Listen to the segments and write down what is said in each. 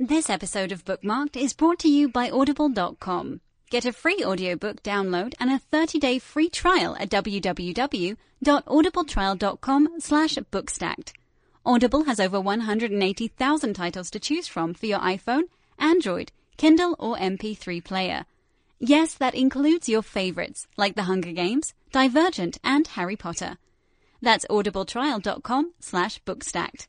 This episode of Bookmarked is brought to you by Audible.com. Get a free audiobook download and a 30-day free trial at www.audibletrial.com slash bookstacked. Audible has over 180,000 titles to choose from for your iPhone, Android, Kindle, or MP3 player. Yes, that includes your favorites, like The Hunger Games, Divergent, and Harry Potter. That's audibletrial.com slash bookstacked.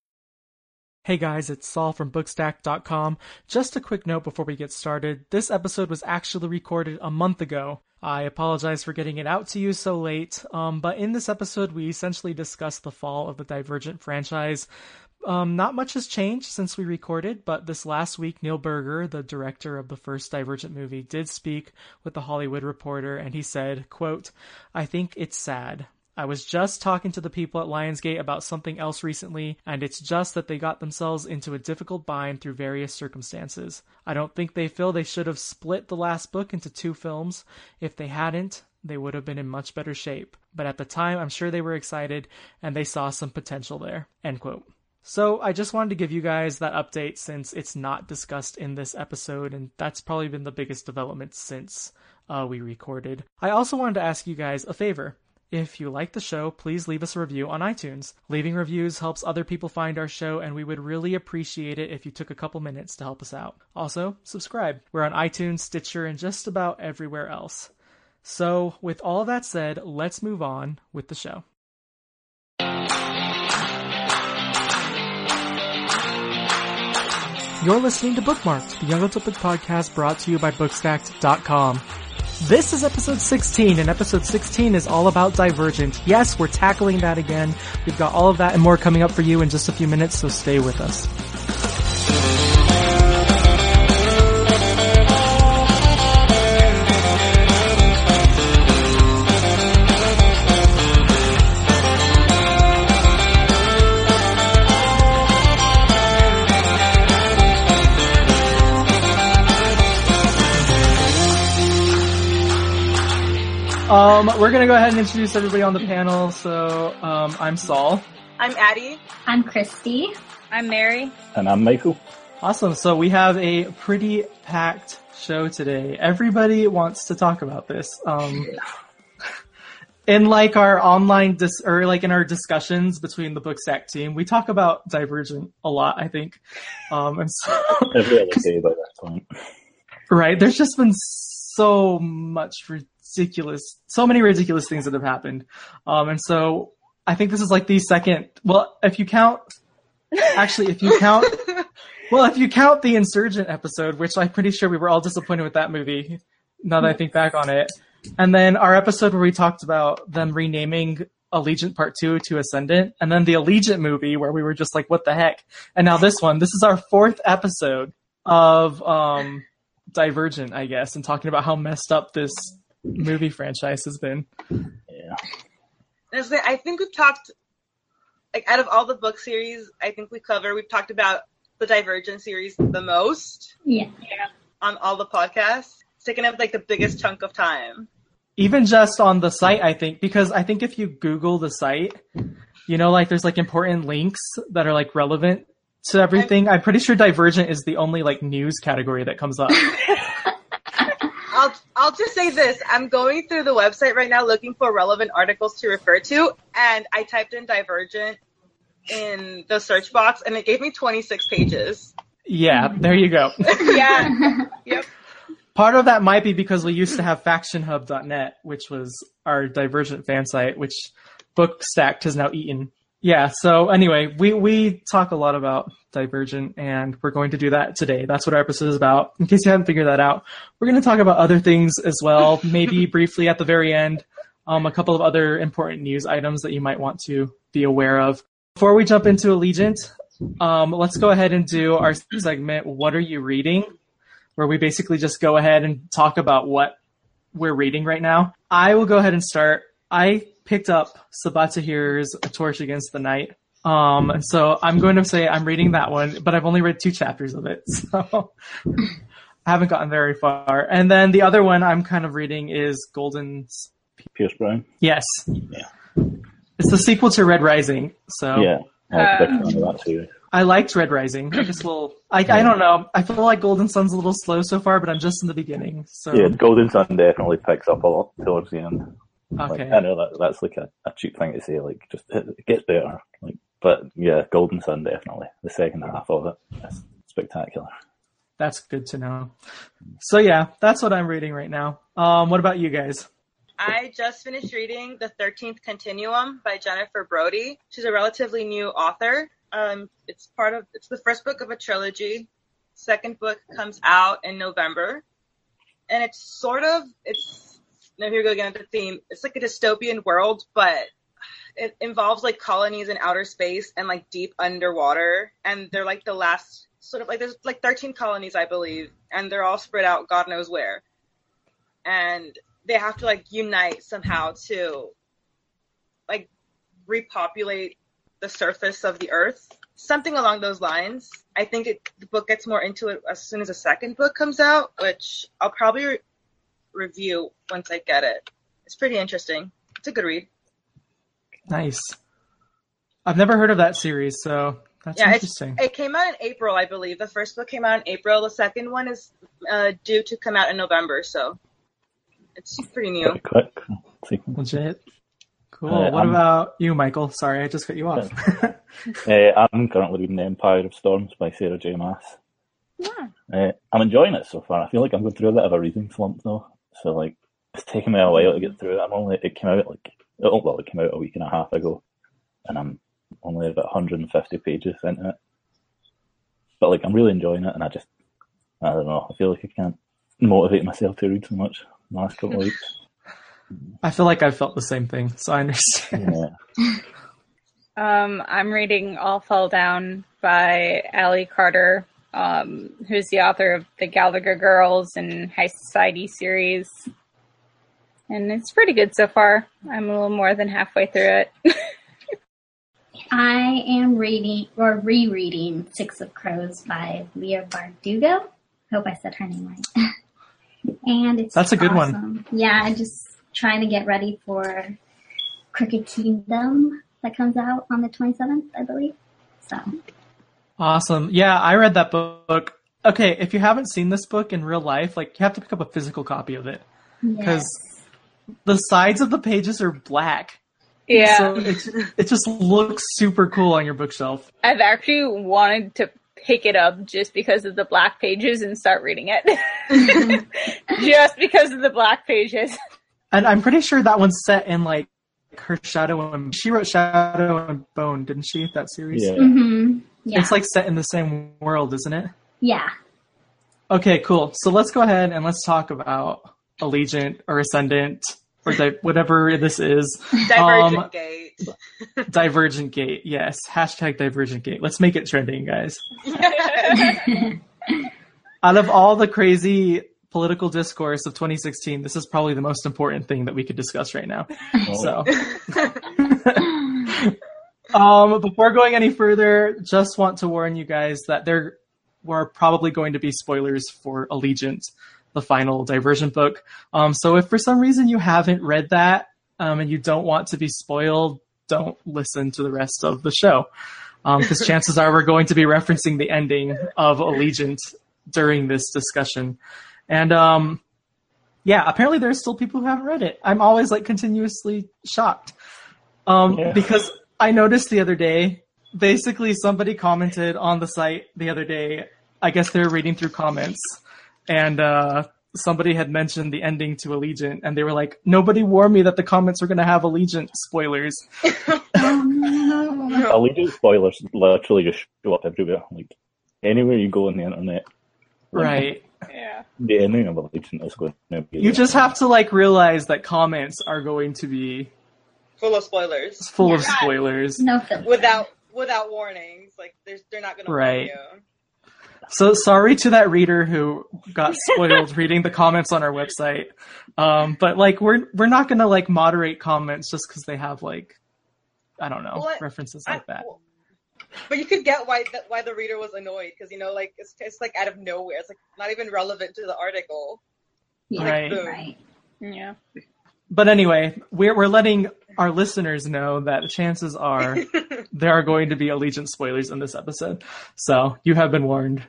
Hey guys, it's Saul from Bookstacked.com. Just a quick note before we get started. This episode was actually recorded a month ago. I apologize for getting it out to you so late, um, but in this episode we essentially discussed the fall of the Divergent franchise. Um, not much has changed since we recorded, but this last week, Neil Burger, the director of the first Divergent movie, did speak with the Hollywood Reporter, and he said, quote, I think it's sad. I was just talking to the people at Lionsgate about something else recently, and it's just that they got themselves into a difficult bind through various circumstances. I don't think they feel they should have split the last book into two films. If they hadn't, they would have been in much better shape. But at the time, I'm sure they were excited and they saw some potential there. End quote. So I just wanted to give you guys that update since it's not discussed in this episode, and that's probably been the biggest development since uh, we recorded. I also wanted to ask you guys a favor. If you like the show, please leave us a review on iTunes. Leaving reviews helps other people find our show, and we would really appreciate it if you took a couple minutes to help us out. Also, subscribe. We're on iTunes, Stitcher, and just about everywhere else. So, with all that said, let's move on with the show. You're listening to Bookmarked, the Young Adult Book podcast brought to you by Bookstacked.com. This is episode 16, and episode 16 is all about Divergent. Yes, we're tackling that again. We've got all of that and more coming up for you in just a few minutes, so stay with us. Um, we're gonna go ahead and introduce everybody on the panel. So, um, I'm Saul. I'm Addie. I'm Christy. I'm Mary. And I'm Michael. Awesome. So we have a pretty packed show today. Everybody wants to talk about this. Um, in like our online dis- or like in our discussions between the Book Bookstack team, we talk about Divergent a lot. I think, um, and so Every other day by that point. right. There's just been so much ridiculous, so many ridiculous things that have happened. Um, and so I think this is like the second, well, if you count, actually, if you count, well, if you count the Insurgent episode, which I'm pretty sure we were all disappointed with that movie, now that I think back on it. And then our episode where we talked about them renaming Allegiant Part 2 to Ascendant, and then the Allegiant movie where we were just like, what the heck? And now this one, this is our fourth episode of, um, Divergent, I guess, and talking about how messed up this movie franchise has been. Yeah. Honestly, I think we've talked, like, out of all the book series, I think we cover, we've talked about the Divergent series the most Yeah. on all the podcasts. It's taken up, like, the biggest chunk of time. Even just on the site, I think, because I think if you Google the site, you know, like there's like important links that are like relevant to everything. I'm pretty sure Divergent is the only like news category that comes up. I'll, I'll just say this. I'm going through the website right now looking for relevant articles to refer to, and I typed in Divergent in the search box, and it gave me 26 pages. yeah, there you go. Yeah. yep. Part of that might be because we used to have factionhub.net, which was our Divergent fan site, which Bookstacked has now eaten. Yeah, so anyway, we, we talk a lot about Divergent and we're going to do that today. That's what our episode is about. In case you haven't figured that out, we're going to talk about other things as well, maybe briefly at the very end, um, a couple of other important news items that you might want to be aware of. Before we jump into Allegiant, um, let's go ahead and do our segment. What are you reading? Where we basically just go ahead and talk about what we're reading right now. I will go ahead and start. I picked up Sabaa Tahir's A Torch Against the Night. Um, and so I'm going to say I'm reading that one, but I've only read two chapters of it, so I haven't gotten very far. And then the other one I'm kind of reading is Golden Son. Pierce Brown. Yes, Yeah. it's the sequel to Red Rising. So Yeah. I was a big Um, that series. I liked Red Rising. I just a little, I, I don't know. I feel like Golden Son's a little slow so far, but I'm just in the beginning. So Yeah, Golden Son definitely picks up a lot towards the end. Like, okay, I know that that's like a, a cheap thing to say, like just it, it gets better. Like, but yeah, Golden Son definitely the second half of it is spectacular. that's good to know. So yeah, that's what I'm reading right now. Um, what about you guys? I just finished reading The 13th Continuum by Jennifer Brody. She's a relatively new author. Um, it's part of, it's the first book of a trilogy. Second book comes out in November. And it's sort of, it's, now here we go again at the theme. It's like a dystopian world, but it involves like colonies in outer space and like deep underwater. And they're like the last, sort of like, there's like 13 colonies, I believe. And they're all spread out God knows where. And they have to like unite somehow to like repopulate the surface of the earth something along those lines i think it, the book gets more into it as soon as the second book comes out which i'll probably review once i get it it's pretty interesting it's a good read Nice. I've never heard of that series, so that's yeah interesting. it came out in april i believe the first book came out in april the second one is uh, due to come out in november so it's pretty new Pretty quick. sequence. Legit. Cool. Uh, what I'm- about you, Michael? Sorry, I just cut you off. Uh, I'm currently reading The Empire of Storms by Sarah J. Maas. Yeah. Uh, I'm enjoying it so far. I feel like I'm going through a bit of a reading slump though, so like it's taking me a while to get through it. I'm only it came out like oh well, it came out a week and a half ago, and I'm only about 150 pages into it. But like I'm really enjoying it, and I just I don't know. I feel like I can't motivate myself to read so much in the last couple of weeks. I feel like I've felt the same thing, so I understand. Yeah. Um, I'm reading All Fall Down by Ally Carter, um, who's the author of the Gallagher Girls and High Society series. And it's pretty good so far. I'm a little more than halfway through it. I am reading or rereading Six of Crows by Leigh Bardugo. Hope I said her name right. and it's That's a good one. one. Yeah, I'm just trying to get ready for Crooked Kingdom that comes out on the 27th, I believe. So Awesome. Yeah, I read that book. Okay, if you haven't seen this book in real life, like you have to pick up a physical copy of it because the sides of the pages are black. Yeah. So it, it just looks super cool on your bookshelf. I've actually wanted to pick it up just because of the black pages and start reading it. just because of the black pages. And I'm pretty sure that one's set in like her Shadow and she wrote Shadow and Bone, didn't she? That series. Yeah. hmm yeah, It's like set in the same world, isn't it? yeah. Okay, cool. So let's go ahead and let's talk about Allegiant or Ascendant or di- whatever this is. divergent Um, gate Divergent Gate. Yes. Hashtag Divergent Gate. Let's make it trending, guys. Out of all the crazy political discourse of 2016, this is probably the most important thing that we could discuss right now. So, um, before going any further, just want to warn you guys that there were probably going to be spoilers for Allegiant, the final Divergent book. Um, so if for some reason you haven't read that um, and you don't want to be spoiled, don't listen to the rest of the show. Um because chances are we're going to be referencing the ending of Allegiant during this discussion. And um, yeah, apparently there's still people who haven't read it. I'm always like continuously shocked. Um, Yeah. because I noticed the other day, basically somebody commented on the site the other day. I guess they were reading through comments, and uh, somebody had mentioned the ending to Allegiant, and they were like, "Nobody warned me that the comments were going to have Allegiant spoilers." Oh no. Allegiant spoilers literally just show up everywhere. Like anywhere you go on the internet, like, Right. Yeah. The ending of Allegiant is going to be. You just have to like realize that comments are going to be full of spoilers full of spoilers. No filter. without without warnings. Like there's they're not gonna Right. warn you. So sorry to that reader who got spoiled reading the comments on our website. Um, but like we're we're not gonna like moderate comments just because they have like I don't know Well, references I- like that. well, but you could get why that why the reader was annoyed because you know like it's, it's like out of nowhere. It's like not even relevant to the article. Yeah, Right. Boom. right. Yeah. But anyway, we're we're letting our listeners know that chances are there are going to be Allegiant spoilers in this episode. So you have been warned.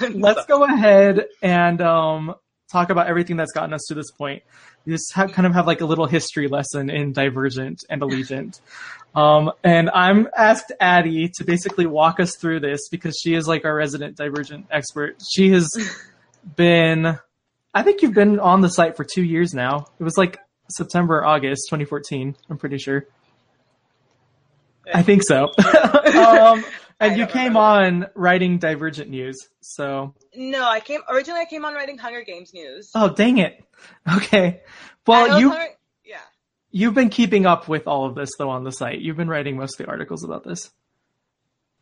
Let's go ahead and um, talk about everything that's gotten us to this point. We just have, kind of have like a little history lesson in Divergent and Allegiant. Um, and I'm asked Addie to basically walk us through this because she is like our resident Divergent expert. She has been, I think you've been on the site for two years now. It was like September, August 2014. I'm pretty sure. I think so. um, and you came remember. on writing Divergent news. So, No, I came originally. I came on writing Hunger Games news. oh dang it. Okay. Well, you Hunger- yeah. you've been keeping up with all of this though on the site. You've been writing most of the articles about this.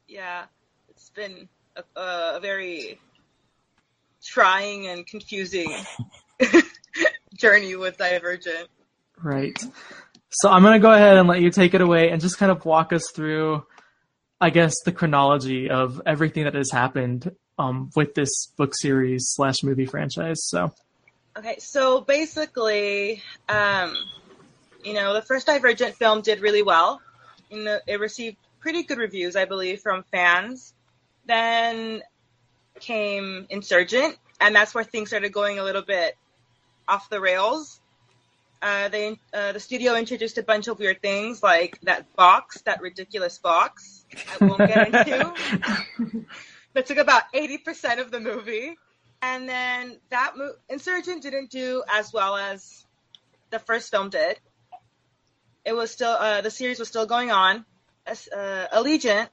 yeah, it's been a, a very trying and confusing journey with Divergent. Right. So I'm gonna go ahead and let you take it away and just kind of walk us through, I guess, the chronology of everything that has happened um, with this book series slash movie franchise. So, Okay, so basically, um, you know, the first Divergent film did really well. You know, it received pretty good reviews, I believe, from fans. Then came Insurgent, and that's where things started going a little bit off the rails. Uh, they uh, the studio introduced a bunch of weird things like that box, that ridiculous box. I won't get into. that took about eighty percent of the movie, and then that mo- Insurgent didn't do as well as the first film did. It was still uh, the series was still going on. As, uh, Allegiant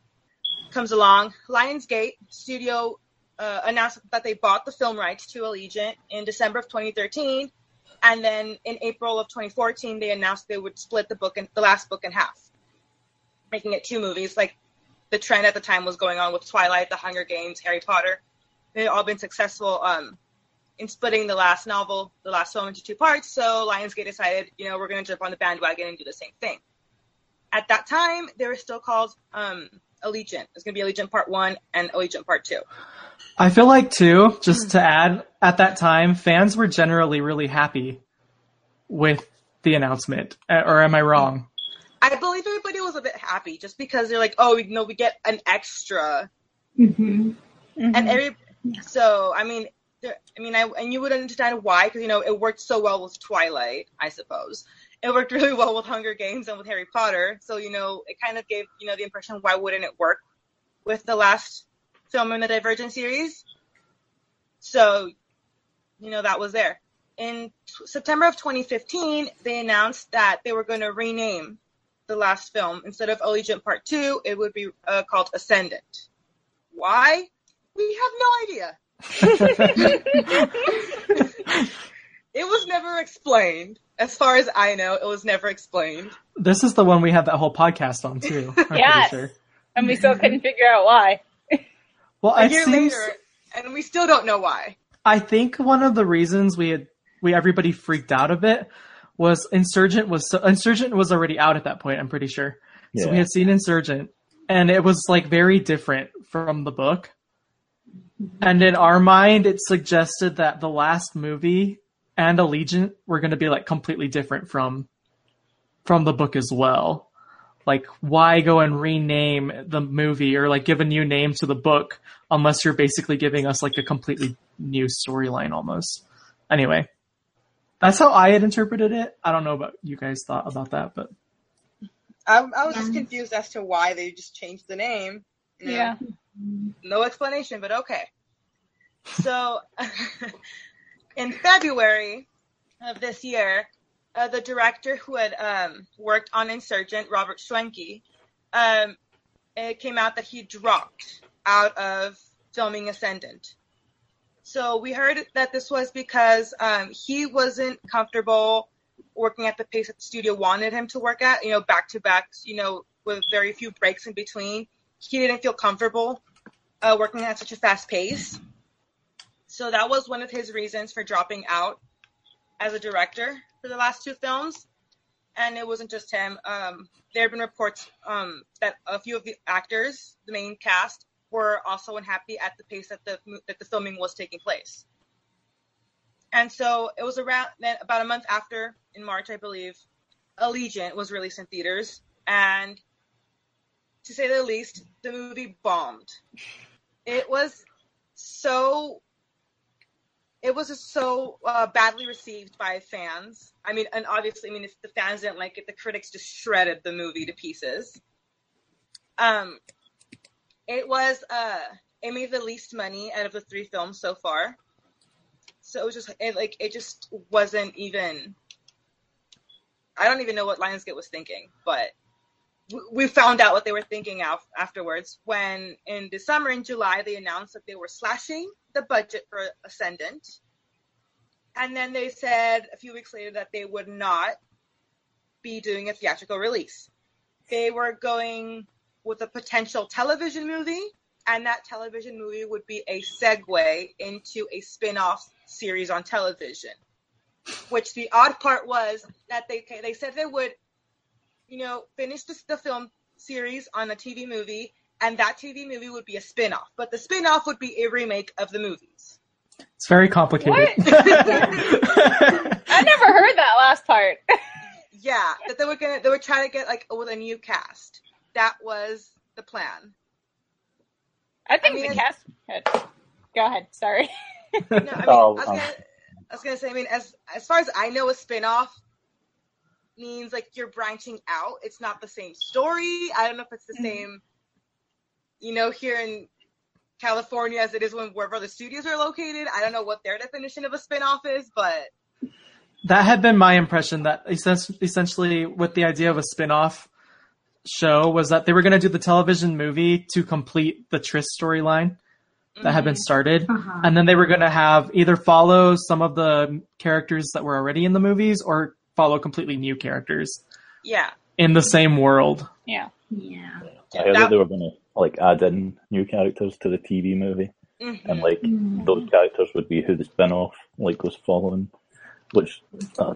comes along. Lionsgate Studio uh, announced that they bought the film rights to Allegiant in December of 2013, and then in April of 2014 they announced they would split the book in the last book in half, making it two movies. Like the trend at the time was going on with Twilight, The Hunger Games, Harry Potter. They've all been successful um, in splitting the last novel, the last film, into two parts. So Lionsgate decided, you know, we're going to jump on the bandwagon and do the same thing. At that time, they were still called um, Allegiant. It's going to be Allegiant Part One and Allegiant Part Two. I feel like too, just to add, at that time, fans were generally really happy with the announcement. Uh, Or am I wrong? I believe everybody was a bit happy just because they're like, oh, you know, we get an extra, hmm and every. So I mean, I mean, I and you would understand why because you know it worked so well with Twilight, I suppose. It worked really well with Hunger Games and with Harry Potter. So you know, it kind of gave you know the impression why wouldn't it work with the last film in the Divergent series? So, you know, that was there. In t- September of 2015, they announced that they were going to rename the last film. Instead of Allegiant Part 2, it would be uh, called Ascendant. Why? We have no idea. it was never explained. As far as I know, it was never explained. This is the one we had that whole podcast on too. I'm Yes. sure. And we still couldn't figure out why. Well, A it year seems, later, and we still don't know why. I think one of the reasons we had we everybody freaked out a bit was Insurgent was so, Insurgent was already out at that point. I'm pretty sure. Yeah. So we had seen Insurgent, and it was like very different from the book. And in our mind, it suggested that the last movie and Allegiant were going to be like completely different from from the book as well. Like, why go and rename the movie or like give a new name to the book unless you're basically giving us like a completely new storyline almost? Anyway, that's how I had interpreted it. I don't know about you guys thought about that, but I, I was just um, confused as to why they just changed the name. You know, Yeah. No explanation, but okay. So, in February of this year, uh, the director who had um, worked on Insurgent, Robert Schwentke, um, it came out that he dropped out of filming Ascendant. So we heard that this was because um, he wasn't comfortable working at the pace that the studio wanted him to work at. You know, back to back. You know, with very few breaks in between. He didn't feel comfortable uh, working at such a fast pace. So that was one of his reasons for dropping out as a director for the last two films. And it wasn't just him. Um, there have been reports um, that a few of the actors, the main cast, were also unhappy at the pace that the that the filming was taking place. And so it was around then about a month after, in March, I believe, Allegiant was released in theaters, and to say the least, the movie bombed. It was so it was so uh, badly received by fans. I mean, and obviously, I mean, if the fans didn't like it, the critics just shredded the movie to pieces. Um, it was uh, it made the least money out of the three films so far. So it was just it, like it just wasn't even. I don't even know what Lionsgate was thinking, but we found out what they were thinking af- afterwards when in December and July they announced that they were slashing the budget for Ascendant. And then they said a few weeks later that they would not be doing a theatrical release. They were going with a potential television movie, and that television movie would be a segue into a spin off series on television. Which the odd part was that they they said they would you know, finish the, the film series on a TV movie, and that TV movie would be a spin-off. But the spin-off would be a remake of the movies. It's very complicated. I never heard that last part. yeah, that they were gonna they were trying to get like with a new cast. That was the plan. I think I mean, the cast. Go ahead. Sorry. no, I, mean, oh, I, was oh. gonna, I was gonna say. I mean, as as far as I know, a spin-off means like you're branching out. It's not the same story. I don't know if it's the mm-hmm. same, you know, here in California as it is when wherever the studios are located. I don't know what their definition of a spinoff is, but that had been my impression that essentially with the idea of a spinoff show was that they were going to do the television movie to complete the Tris storyline that had been mm-hmm. started uh-huh. and then they were going to have either follow some of the characters that were already in the movies or follow completely new characters. Yeah. In the same world. Yeah. Yeah. I heard that they were gonna like add in new characters to the TV movie, mm-hmm. and like mm-hmm. those characters would be who the spin-off like was following, which uh,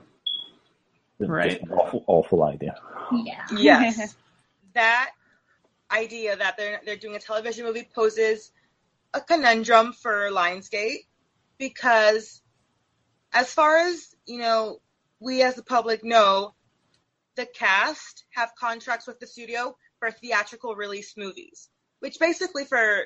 right an awful awful idea. Yeah. Yes. that idea that they're they're doing a television movie poses a conundrum for Lionsgate because as far as you know we as the public know the cast have contracts with the studio for theatrical release movies, which basically for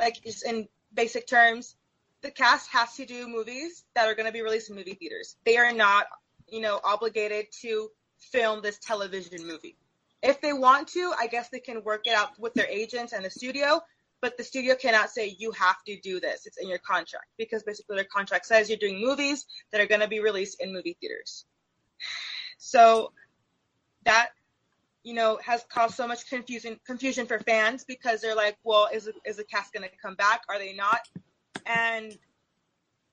like just in basic terms, the cast has to do movies that are going to be released in movie theaters. They are not, you know, obligated to film this television movie. If they want to, I guess they can work it out with their agents and the studio, but the studio cannot say you have to do this. It's in your contract because basically their contract says you're doing movies that are going to be released in movie theaters. So that you know has caused so much confusion confusion for fans because they're like, well, is is the cast going to come back? Are they not? And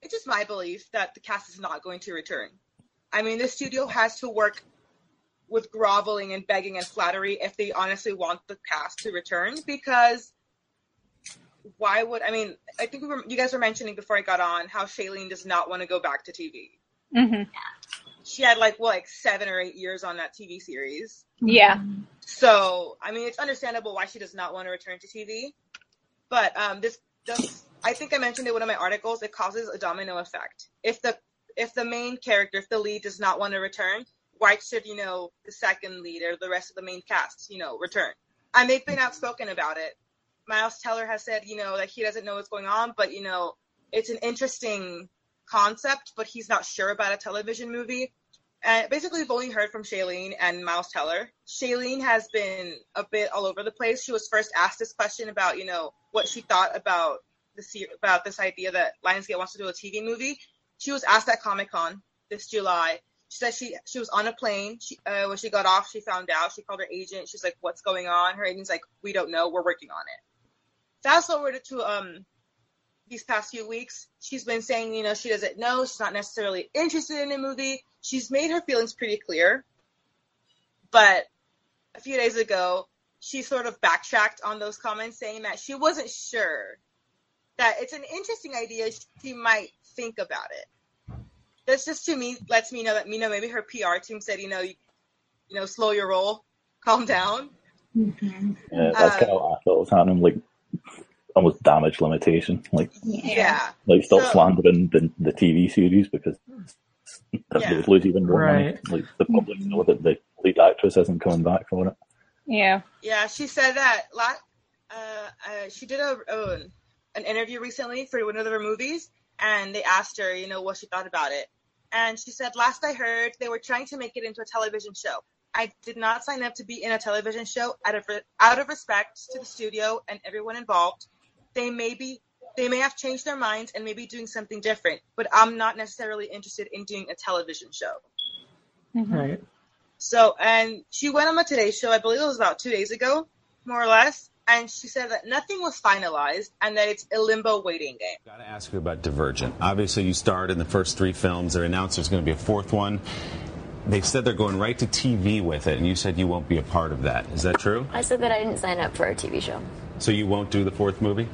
it's just my belief that the cast is not going to return. I mean, the studio has to work with groveling and begging and flattery if they honestly want the cast to return because why would I mean? I think we were, you guys were mentioning before I got on how Shailene does not want to go back to TV. Mm-hmm. She had like what, like seven or eight years on that TV series. Yeah. So I mean, it's understandable why she does not want to return to TV. But um, this, this, I think I mentioned it in one of my articles. It causes a domino effect. If the if the main character, if the lead does not want to return, why should you know the second lead or the rest of the main cast, you know, return? And they've been outspoken about it Miles Teller has said, you know, that he doesn't know what's going on, but you know, it's an interesting concept, but he's not sure about a television movie. And basically, we've only heard from Shailene and Miles Teller. Shailene has been a bit all over the place. She was first asked this question about, you know, what she thought about the about this idea that Lionsgate wants to do a TV movie. She was asked at Comic Con this July. She said she she was on a plane. She, uh, when she got off, she found out. She called her agent. She's like, "What's going on?" Her agent's like, "We don't know. We're working on it." Fast forward to um these past few weeks, she's been saying, you know, she doesn't know, she's not necessarily interested in a movie. She's made her feelings pretty clear. But a few days ago, she sort of backtracked on those comments, saying that she wasn't sure that it's an interesting idea. She might think about it. This just to me lets me know that you know maybe her PR team said you know you, you know slow your roll, calm down. Mhm. Yeah, that's Um, kind of what I thought was happening. Like almost damage limitation. Like Yeah, like stop So- slandering the the TV series because that Yeah. would lose even more money. Like the public know that the lead actress isn't coming back for it. Yeah. yeah. She said that. La- uh, uh, she did a uh, an interview recently for one of her movies, and they asked her, you know, what she thought about it, and she said, "Last I heard, they were trying to make it into a television show. I did not sign up to be in a television show out of out of respect to the studio and everyone involved. They may be." They may have changed their minds and maybe doing something different, but I'm not necessarily interested in doing a television show. Mm-hmm. Right. So, and she went on the Today Show, I believe it was about two days ago, more or less, and she said that nothing was finalized and that it's a limbo waiting game. Got to ask you about Divergent. Obviously, you starred in the first three films. They're announced there's going to be a fourth one. They've said they're going right to TV with it, and you said you won't be a part of that. Is that true? I said that I didn't sign up for a TV show. So you won't do the fourth movie?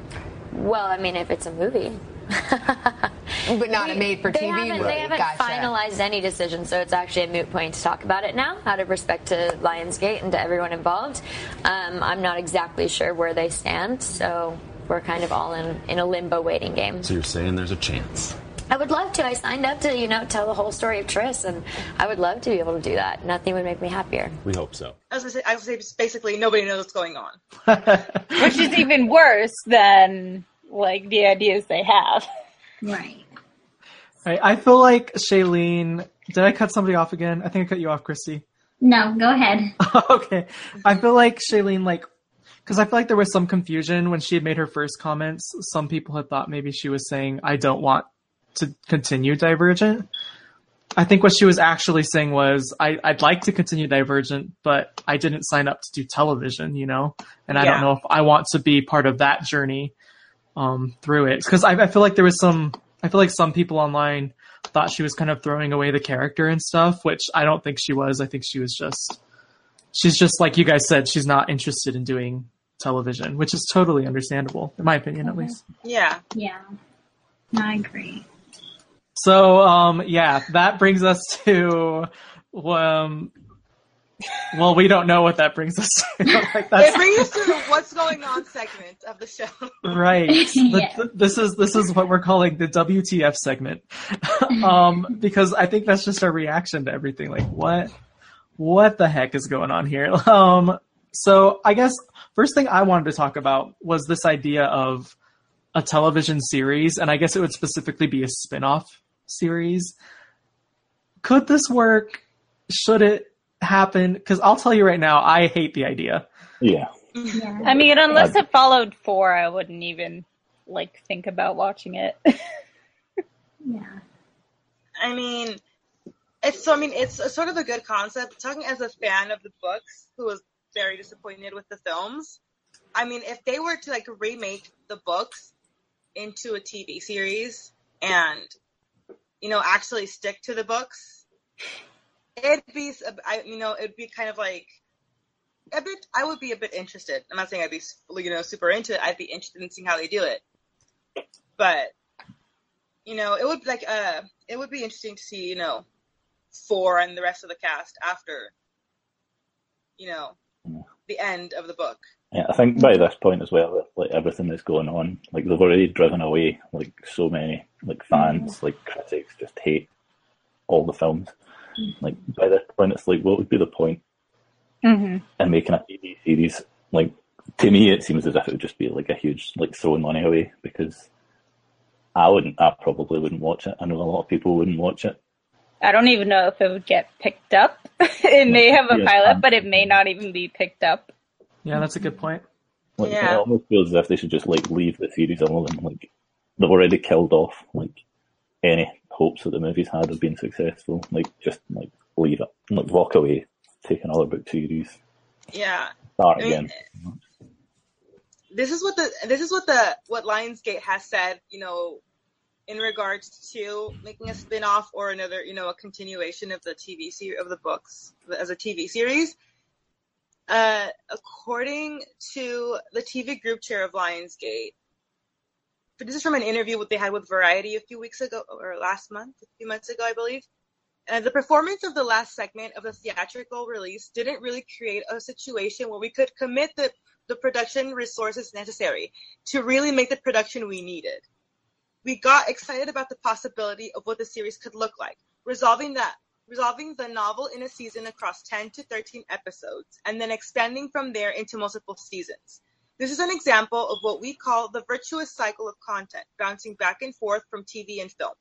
Well, I mean, if it's a movie. But not a made for They TV haven't, they haven't Gotcha. finalized any decision, so it's actually a moot point to talk about it now, out of respect to Lionsgate and to everyone involved. Um, I'm not exactly sure where they stand, so we're kind of all in, in a limbo waiting game. So you're saying there's a chance? I would love to. I signed up to, you know, tell the whole story of Tris, and I would love to be able to do that. Nothing would make me happier. We hope so. I was gonna say, I was gonna say basically nobody knows what's going on. Which is even worse than like the ideas they have. Right. Right. I feel like Shailene. Did I cut somebody off again? I think I cut you off, Christy. No, go ahead. okay. I feel like Shailene, like, because I feel like there was some confusion when she had made her first comments. Some people had thought maybe she was saying, I don't want to continue Divergent. I think what she was actually saying was, I, I'd like to continue Divergent, but I didn't sign up to do television, you know? And I Yeah. don't know if I want to be part of that journey um, through it. Because I, I feel like there was some, I feel like some people online thought she was kind of throwing away the character and stuff, which I don't think she was. I think she was just, she's just like you guys said, she's not interested in doing television, which is totally understandable, in my opinion, at least. Yeah. Yeah. I agree. So, um, yeah, that brings us to, um, well, we don't know what that brings us to. like It brings us to the what's going on segment of the show. right. The- Yeah. th- this is this is what we're calling the WTF segment, um, because I think that's just our reaction to everything. Like, what, what the heck is going on here? Um, so I guess first thing I wanted to talk about was this idea of a television series, and I guess it would specifically be a spin-off series. Could this work? Should it happen? Because I'll tell you right now, I hate the idea. Yeah. Yeah. I mean, unless it followed four, I wouldn't even like think about watching it. Yeah. I mean, it's so. I mean, it's a, sort of a good concept. Talking as a fan of the books, who was very disappointed with the films. I mean, if they were to like remake the books into a TV series and you know actually stick to the books, it'd be. I you know it'd be kind of like a bit. I would be a bit interested. I'm not saying I'd be you know super into it. I'd be interested in seeing how they do it, but you know, it would like uh it would be interesting to see, you know, four and the rest of the cast after, you know, the end of the book. Yeah, I think by this point as well, like everything that's going on, like they've already driven away like so many like fans, like critics just hate all the films. Like by this point, it's like, what would be the point mm-hmm. in making a TV series? Like to me, it seems as if it would just be like a huge like throwing money away because I wouldn't, I probably wouldn't watch it. I know a lot of people wouldn't watch it. I don't even know if it would get picked up. it may have a pilot, but it may not even be picked up. Yeah, that's a good point. Like, Yeah. It almost feels as if they should just like leave the series alone. Like they've already killed off like any hopes that the movies had of being successful. Like just like leave it, like walk away, take another book series, Yeah. start I mean, again. this is what the this is what the what Lionsgate has said, you know, in regards to making a spin-off or another, you know, a continuation of the TV series of the books as a TV series. Uh, according to the TV group chair of Lionsgate, but this is from an interview they had with Variety a few weeks ago, or last month, a few months ago, I believe. Uh, the performance of the last segment of the theatrical release didn't really create a situation where we could commit the, the production resources necessary to really make the production we needed. We got excited about the possibility of what the series could look like, resolving that resolving the novel in a season across 10 to 13 episodes, and then expanding from there into multiple seasons. This is an example of what we call the virtuous cycle of content, bouncing back and forth from TV and film.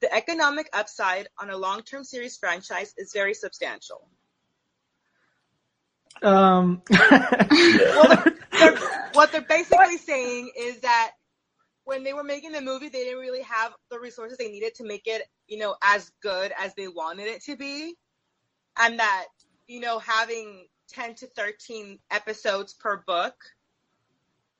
The economic upside on a long-term series franchise is very substantial. Um, well, they're, what they're basically saying is that when they were making the movie, they didn't really have the resources they needed to make it, you know, as good as they wanted it to be. And that, you know, having 10 to 13 episodes per book,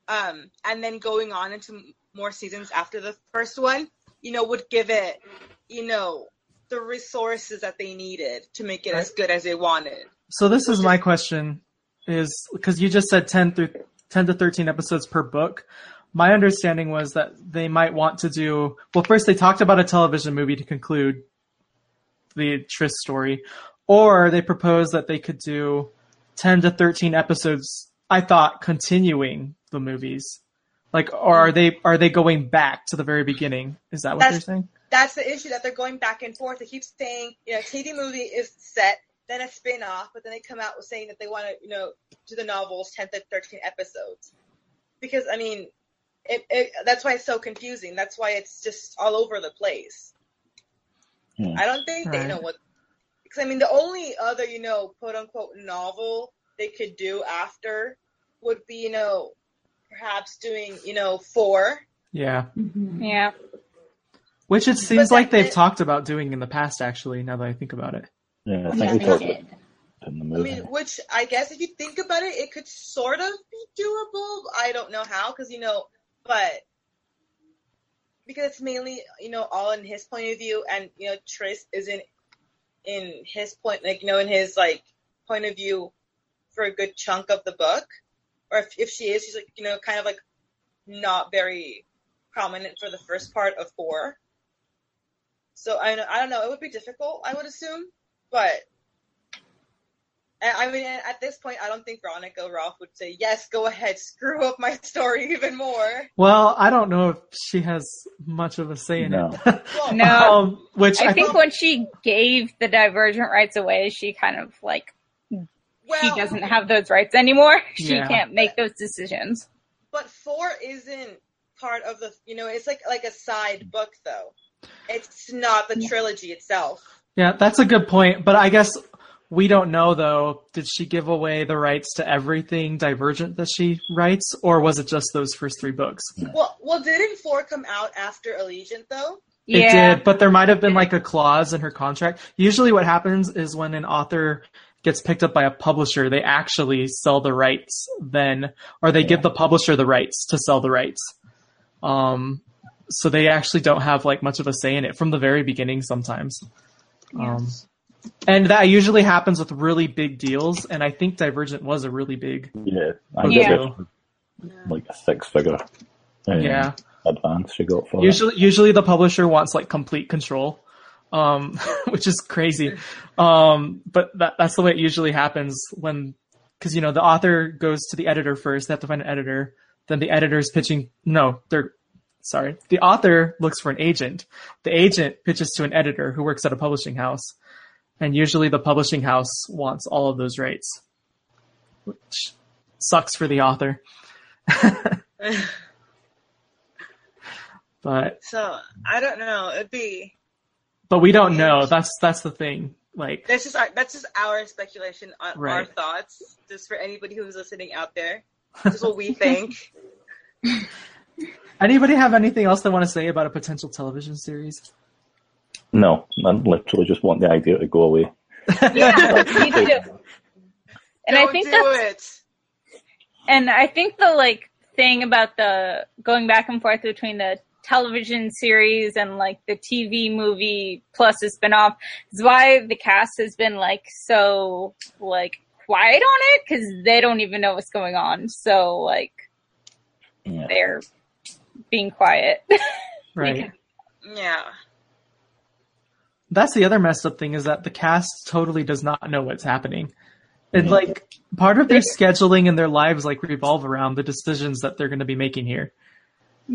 um, and then going on into more seasons after the first one, you know, would give it, you know, the resources that they needed to make it right. as good as they wanted. So this is my question is because you just said 10 through 10 to 13 episodes per book my understanding was that they might want to do well first they talked about a television movie to conclude the Tris story or they proposed that they could do 10 to 13 episodes I thought continuing the movies. Like or are they are they going back to the very beginning? Is that what that's, they're saying? that's the issue that they're going back and forth. They keep saying you know TV movie is set then a spin-off but then they come out with saying that they want to you know do the novels 10 to 13 episodes. Because I mean it, it, that's why it's so confusing. That's why it's just all over the place. Hmm. I don't think right. they know what. Because I mean, the only other you know, quote unquote novel they could do after would be you know, perhaps doing you know four. Yeah. Mm-hmm. Yeah. Which it seems like they've it, talked about doing in the past. Actually, now that I think about it. Yeah, I think yeah, we talked about in the movie. I mean, which I guess if you think about it, it could sort of be doable. I don't know how, because you know but because it's mainly you know all in his point of view, and you know Tris isn't in his point, like you know in his like point of view for a good chunk of the book, or if if she is, she's like you know kind of like not very prominent for the first part of four. So I I don't know. It would be difficult, I would assume, but I mean, at this point, I don't think Veronica Roth would say, yes, go ahead, screw up my story even more. Well, I don't know if she has much of a say in no. it. no. Um, which I, I think when she gave the divergent rights away, she kind of like, well, she doesn't have those rights anymore. She Yeah. can't make those decisions. But four isn't part of the, you know, it's like like a side book though. It's not the trilogy itself. Yeah, that's a good point. But I guess we don't know though. Did she give away the rights to everything Divergent that she writes, or was it just those first three books? Well, well, didn't four come out after Allegiant though? It Yeah. did, but there might have been like a clause in her contract. Usually, what happens is when an author gets picked up by a publisher, they actually sell the rights then, or they give the publisher the rights to sell the rights. Um, so they actually don't have like much of a say in it from the very beginning sometimes. Um, and that usually happens with really big deals, and I think Divergent was a really big. Yeah, I Yeah. like a six figure um, Yeah. advance she got for. Usually, usually the publisher wants like complete control, um, which is crazy. Um, but that, that's the way it usually happens when, because you know the author goes to the editor first. They have to find an editor. Then the editor's pitching. No, they're sorry. The author looks for an agent. The agent pitches to an editor who works at a publishing house, and usually the publishing house wants all of those rights, which sucks for the author. but So I don't know. It'd be but we don't know. That's that's the thing. Like that's just our, that's just our speculation on our thoughts. Just for anybody who's listening out there, this is what we think. anybody have anything else they want to say about a potential television series? No, I literally just want the idea to go away. Yeah, me too. And I Don't think do that's it. and I think the like thing about the going back and forth between the television series and like the TV movie plus a spinoff is why the cast has been like so like quiet on it because they don't even know what's going on. So like Yeah. they're being quiet. Right. Yeah. That's the other messed up thing is that the cast totally does not know what's happening. And Mhm. like part of their scheduling and their lives like revolve around the decisions that they're going to be making here.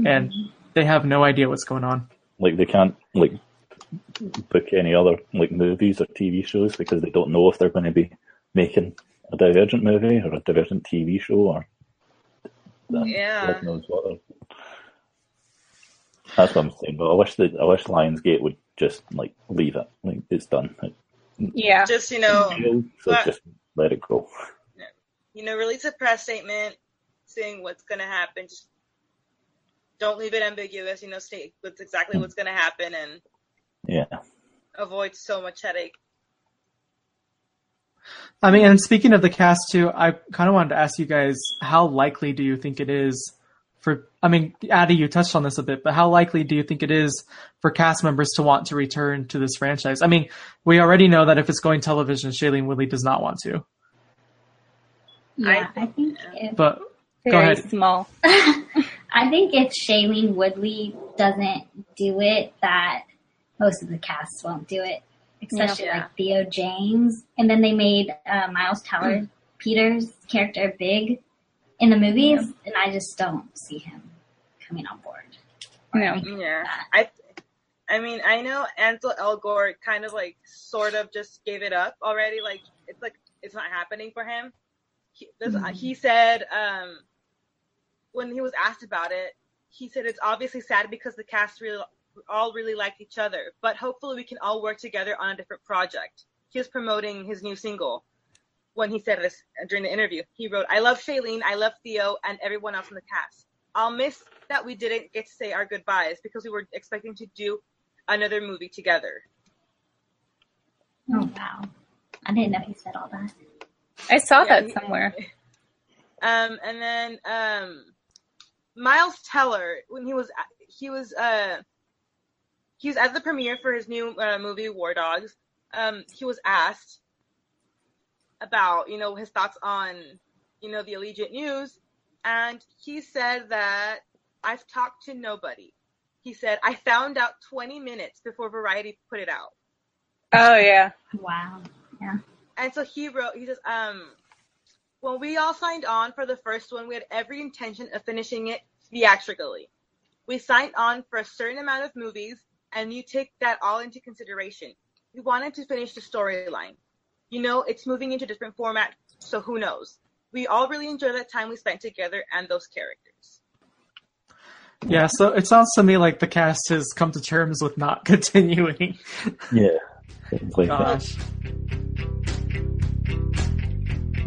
And they have no idea what's going on. Like they can't like book any other like movies or TV shows because they don't know if they're going to be making a Divergent movie or a Divergent TV show or Yeah. God knows what. That's what I'm saying. But I wish that I wish Lionsgate would just like leave it. Like it's done. Yeah. Just, you know, so but- just let it go. you know, release a press statement saying what's going to happen. Just don't leave it ambiguous. You know, state what's exactly what's going to happen and Yeah. avoid so much headache. I mean, and speaking of the cast too, I kind of wanted to ask you guys, how likely do you think it is for, I mean, Addie, you touched on this a bit, but how likely do you think it is for cast members to want to return to this franchise? I mean, we already know that if it's going television, Shailene Woodley does not want to, Yeah, I think if but go Very ahead. small. I think if Shailene Woodley doesn't do it, that most of the cast won't do it, especially Yeah. like Theo James. And then they made uh, Miles Teller Peter's character big in the movies, and I just don't see him coming on board. No. Yeah. I I mean, I know Ansel Elgort kind of like sort of just gave it up already. Like it's like it's not happening for him. He, this, he said um, when he was asked about it, he said it's obviously sad because the cast really all really liked each other, but hopefully we can all work together on a different project. He was promoting his new single when he said this during the interview. He wrote, "I love Shailene, I love Theo, and everyone else in the cast. I'll miss that we didn't get to say our goodbyes because we were expecting to do another movie together." Oh wow! I didn't know he said all that. I saw Yeah, that he- somewhere. Um, and then um, Miles Teller, when he was he was uh he was at the premiere for his new uh, movie War Dogs. Um, he was asked about you know his thoughts on you know the Allegiant News, and he said that I've talked to nobody. He said I found out 20 minutes before Variety put it out. Oh yeah. Wow. Yeah. And so he wrote, he says, um, when we all signed on for the first one, we had every intention of finishing it theatrically. We signed on for a certain amount of movies, and you take that all into consideration. We wanted to finish the storyline. You know, it's moving into different formats, so who knows? We all really enjoy that time we spent together and those characters. Yeah, so it sounds to me like the cast has come to terms with not continuing. Yeah. It's like that.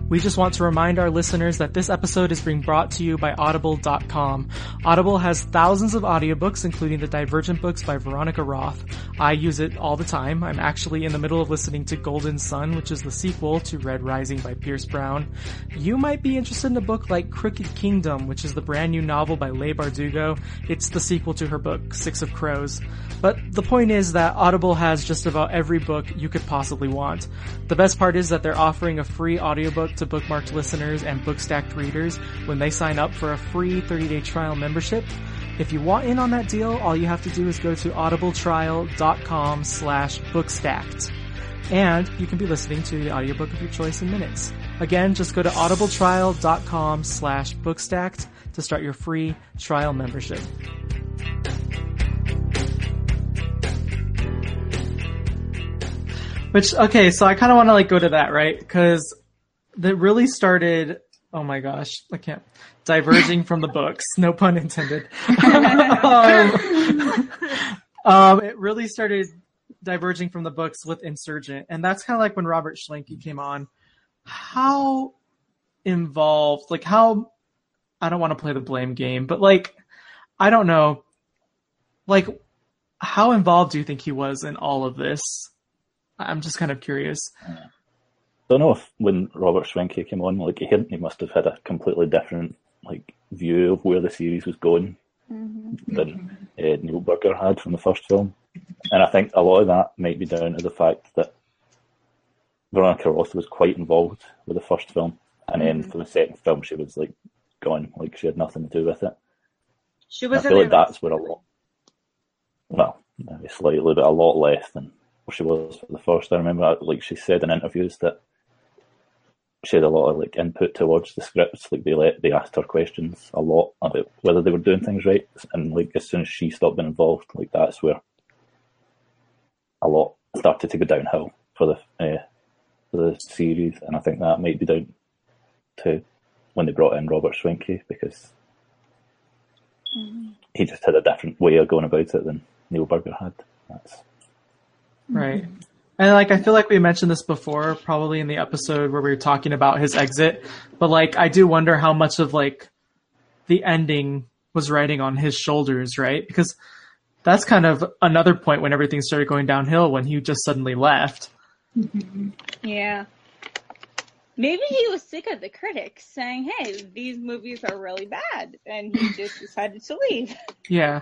We just want to remind our listeners that this episode is being brought to you by Audible.com. Audible has thousands of audiobooks, including the Divergent books by Veronica Roth. I use it all the time. I'm actually in the middle of listening to Golden Son, which is the sequel to Red Rising by Pierce Brown. You might be interested in a book like Crooked Kingdom, which is the brand new novel by Leigh Bardugo. It's the sequel to her book, Six of Crows. But the point is that Audible has just about every book you could possibly want. The best part is that they're offering a free audiobook to bookmarked listeners and bookstacked readers when they sign up for a free 30-day trial membership. If you want in on that deal, all you have to do is go to audibletrial.com slash bookstacked. And you can be listening to the audiobook of your choice in minutes. Again, just go to audibletrial.com slash bookstacked to start your free trial membership. Which, okay, so I kind of want to like go to that, right? Because that really started, oh my gosh, I can't, diverging from the books, no pun intended. um, um, it really started diverging from the books with Insurgent. And that's kind of like when Robert Schwentke came on. How involved, like how, I don't want to play the blame game, but like, I don't know, like, how involved do you think he was in all of this? I'm just kind of curious. Don't know if when Robert Schwentke came on, like he had, he must have had a completely different like view of where the series was going than uh, Neil Burger had from the first film, and I think a lot of that might be down to the fact that Veronica Roth was quite involved with the first film, and then for the second film, she was like gone, like she had nothing to do with it. She And was I feel like that's where a lot, well, maybe slightly, but a lot less than she was for the first. I remember, like she said in interviews that she had a lot of like input towards the scripts. Like they let they asked her questions a lot about whether they were doing things right, and like as soon as she stopped being involved, like that's where a lot started to go downhill for the uh, for the series, and I think that might be down to when they brought in Robert Schwentke because he just had a different way of going about it than Neil Burger had. That's Right. And like I feel like we mentioned this before, probably in the episode where we were talking about his exit, but like I do wonder how much of like the ending was riding on his shoulders, right? Because that's kind of another point when everything started going downhill when he just suddenly left. Yeah. Maybe he was sick of the critics saying, hey, these movies are really bad. And he just decided to leave. Yeah.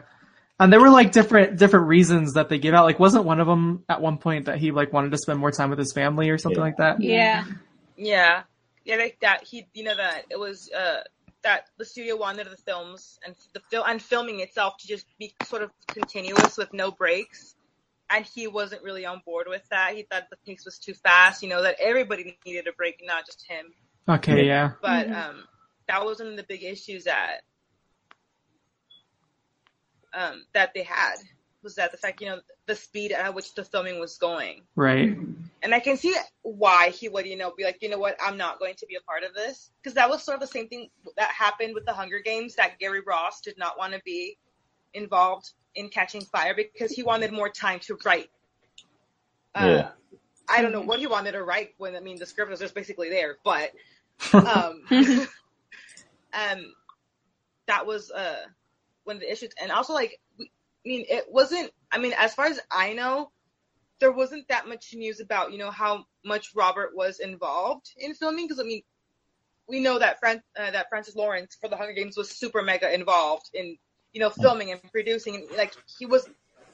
And there were like different different reasons that they gave out. Like wasn't one of them at one point that he like wanted to spend more time with his family or something Yeah. like that? Yeah. Yeah, yeah, like that. He, you know, that it was uh that the studio wanted the films and the film and filming itself to just be sort of continuous with no breaks, and he wasn't really on board with that. He thought the pace was too fast. You know that everybody needed a break, not just him. Okay, yeah. But um, that was one of the big issues that um that they had was that the fact you know the speed at which the filming was going. Right. And I can see why he would, you know, be like, you know what, I'm not going to be a part of this. Because that was sort of the same thing that happened with the Hunger Games, that Gary Ross did not want to be involved in catching fire because he wanted more time to write. Uh, yeah. I don't know what he wanted to write when, I mean, the script was just basically there, but um, um, that was uh, one of the issues. And also, like, we, I mean, it wasn't, I mean, as far as I know, there wasn't that much news about, you know, how much Robert was involved in filming. Because, I mean, we know that Fran- uh, that Francis Lawrence for the Hunger Games was super mega involved in, you know, filming and producing. And, like, he was,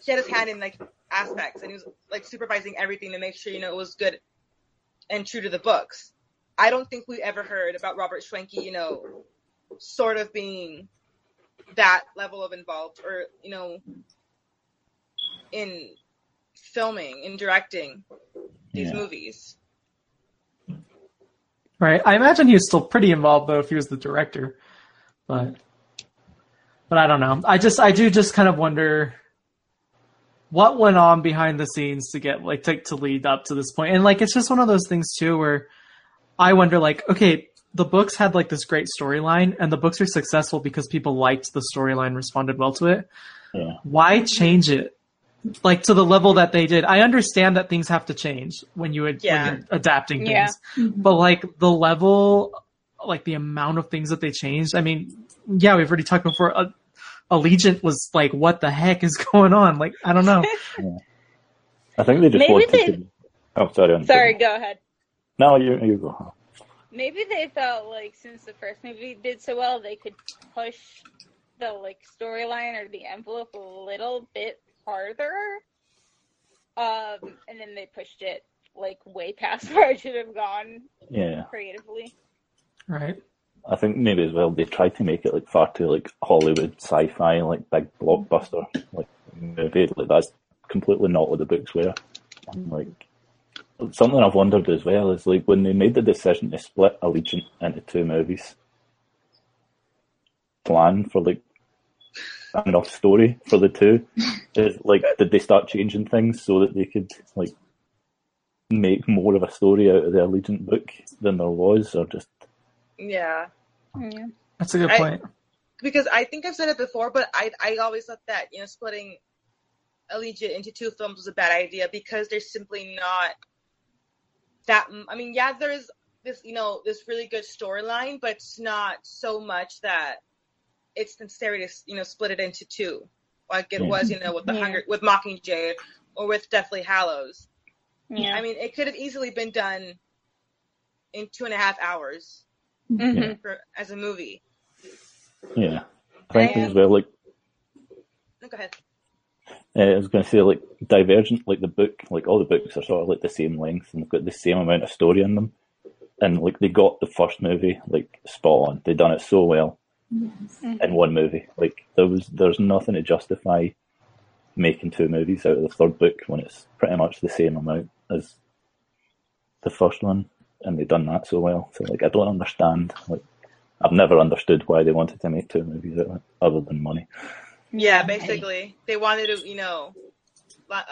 he had his hand in, like, aspects and he was, like, supervising everything to make sure, you know, it was good and true to the books. I don't think we ever heard about Robert Schwentke, you know, sort of being that level of involved or, you know, in filming, in directing these Yeah. movies. Right. I imagine he was still pretty involved though if he was the director. But but I don't know. I just I do just kind of wonder what went on behind the scenes to get like to, to lead up to this. And like it's just one of those things too where I wonder like okay, the books had like this great storyline and the books are successful because people liked the storyline, responded well to it. Yeah. Why change it? Like to the level that they did. I understand that things have to change when you ad- Yeah. when you're adapting things Yeah. but like the level like the amount of things that they changed i mean yeah we've already talked before uh, allegiant was like what the heck is going on like i don't know I think they just Maybe wanted they- to. Oh, sorry. I'm Sorry, go ahead. No, you you go. Maybe they felt like since the first movie did so well, they could push the like storyline or the envelope a little bit farther. Um, and then they pushed it like way past where it should have gone Yeah. creatively. right I think maybe as well they tried to make it like far too like Hollywood sci-fi, like big blockbuster, like movie. Like that's completely not what the books were. And, like something I've wondered as well is like when they made the decision to split Allegiant into two movies, plan for like enough story for the two. Is like did they start changing things so that they could like make more of a story out of the Allegiant book than there was, or just Yeah. Yeah. that's a good I- point Because I think I've said it before, but I I always thought that, you know, splitting Allegiant into two films was a bad idea because they're simply not that I mean, yeah, there's this, you know, this really good storyline, but it's not so much that it's necessary to, you know, split it into two. Like it Yeah. was, you know, with the Yeah. Hunger with Mockingjay or with Deathly Hallows. Yeah. I mean, it could have easily been done in two and a half hours Mhm. for, as a movie. Yeah, I think Yeah. as well. Like No, Go ahead. Uh, I was going to say like Divergent, like the book, like all the books are sort of like the same length and they've got the same amount of story in them, and like they got the first movie like spot on. They done it so well in one movie. Like there was, there's nothing to justify making two movies out of the third book when it's pretty much the same amount as the first one, and they've done that so well. So like I don't understand. Like I've never understood why they wanted to make two movies out of it, other than money. Yeah, basically, they wanted to, you know, uh,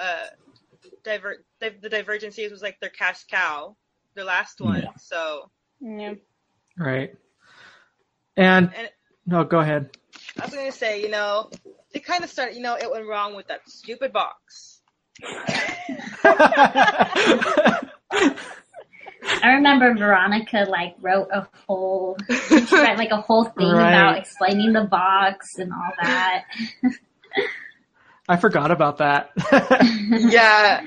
divert. The, the Divergent series was like their cash cow, their last one. Yeah. So, Yeah. Right. And and no, go ahead. I was gonna say, you know, they kind of started. You know, it went wrong with that stupid box. I remember Veronica like wrote a whole, she read like a whole thing Right. about explaining the box and all that. I forgot about that. yeah,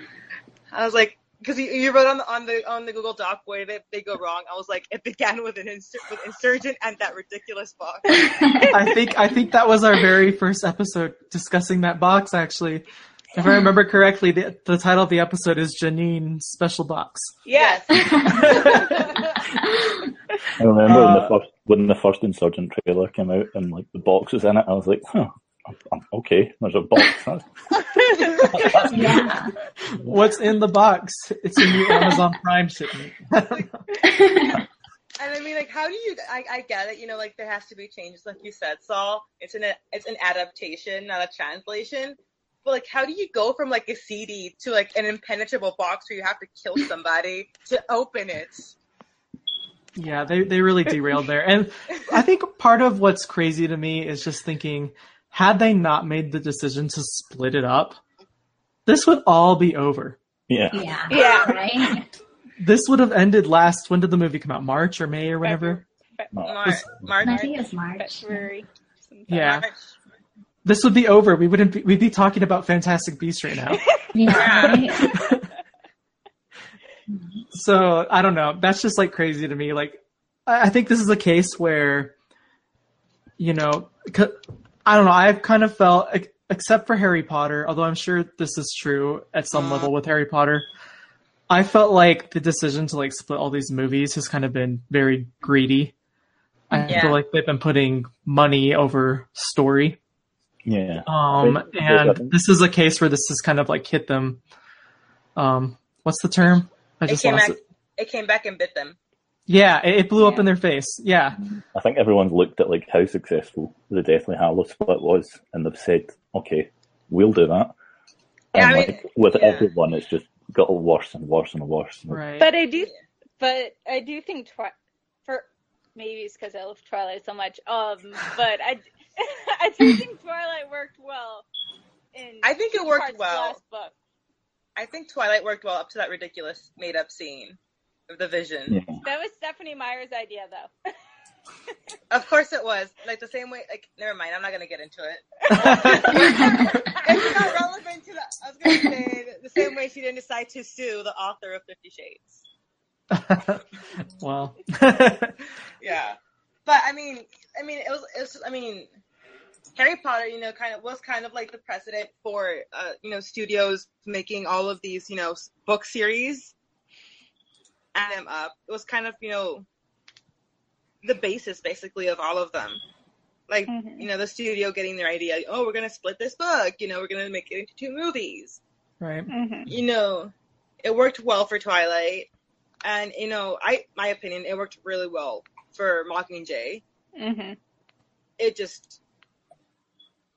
I was like, because you, you wrote on the on the on the Google Doc where they, they go wrong. I was like, it began with an insur- with insurgent and that ridiculous box. I think I think that was our very first episode discussing that box. Actually, if I remember correctly, the, the title of the episode is Jeanine Special Box. Yes. I remember when Uh, the first when the first Insurgent trailer came out and like the box was in it. I was like, huh, I'm- okay, there's a box. That's- yeah. What's in the box? It's a new Amazon Prime shipment. And I mean, like, how do you? I, I get it. You know, like there has to be changes, like you said, Saul. It's an it's an adaptation, not a translation. But like, how do you go from like a CD to like an impenetrable box where you have to kill somebody to open it? Yeah, they they really derailed there. And I think part of what's crazy to me is just thinking, had they not made the decision to split it up, this would all be over. yeah, Yeah. Yeah. Right? This would have ended last. When did the movie come out? March or May or whenever? March, March, I think it's March. February. Yeah, March. This would be over. We wouldn't. Be, we'd be talking about Fantastic Beasts right now. Yeah. So I don't know. That's just like crazy to me. Like, I I think this is a case where, you know, I don't know. I've kind of felt, except for Harry Potter, although I'm sure this is true at some uh-huh. level with Harry Potter. I felt like the decision to like split all these movies has kind of been very greedy. I Yeah. feel like they've been putting money over story. Yeah. Um, Right. and this is a case where this has kind of like hit them. Um, what's the term? I It just came lost back. it. It came back and bit them. Yeah, it, it blew up in their face. Yeah, I think everyone's looked at like how successful the Deathly Hallows split was, and they've said, okay, we'll do that. Yeah, and I mean, like with yeah. everyone, it's just got worse and worse and worse. Right. But I do, but I do think Twi- for maybe it's because I love Twilight so much. Um, but I, I do think Twilight worked well. In I think it worked well. Last book. I think Twilight worked well up to that ridiculous made up scene of the vision. yeah. That was Stephenie Meyer's idea, though. Of course it was. Like the same way. Like never mind. I'm not gonna get into it. it's not relevant to the. I was gonna say the same way she didn't decide to sue the author of Fifty Shades. well, Yeah. But I mean, I mean, it was, it was, I mean, Harry Potter, you know, kind of was kind of like the precedent for, uh, you know, studios making all of these, you know, book series and them up. It was kind of, you know, the basis basically of all of them. Like, Mhm. you know, the studio getting their idea, oh, we're going to split this book, you know, we're going to make it into two movies. right. Mm-hmm. You know, it worked well for Twilight. And, you know, I, my opinion, it worked really well for Mockingjay. Mm-hmm. it just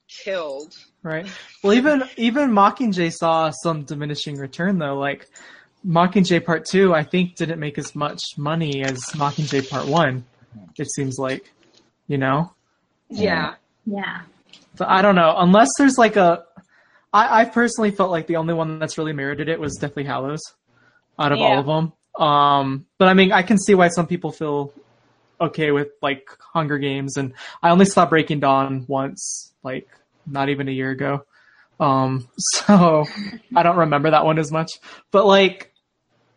killed. Right. Well, even even Mockingjay saw some diminishing return though. Like Mockingjay Part Two, I think didn't make as much money as Mockingjay Part One. It seems like, you know. Yeah. Yeah. So I don't know. Unless there's like a, I, I personally felt like the only one that's really merited it was Deathly Hallows, out of all of them. Um, but I mean, I can see why some people feel okay with like Hunger Games, and I only saw Breaking Dawn once, like not even a year ago. Um, so I don't remember that one as much. But like,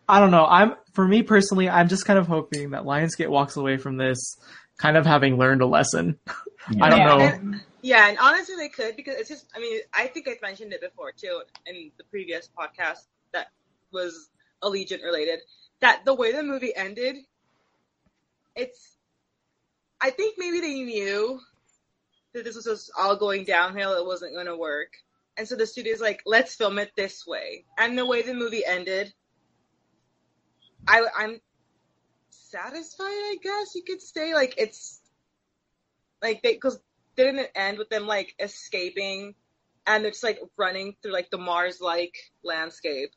I don't know. I'm for me personally, I'm just kind of hoping that Lionsgate walks away from this kind of having learned a lesson. I don't Yeah. know. And, Yeah, and honestly, they could because it's just. I mean, I think I've mentioned it before too in the previous podcast that was Allegiant related. That the way the movie ended, it's. I think maybe they knew that this was just all going downhill. It wasn't going to work, and so the studio's like, "Let's film it this way." And the way the movie ended, I, I'm satisfied. I guess you could say like it's like they because didn't it end with them like escaping and they're just like running through like the Mars like landscape.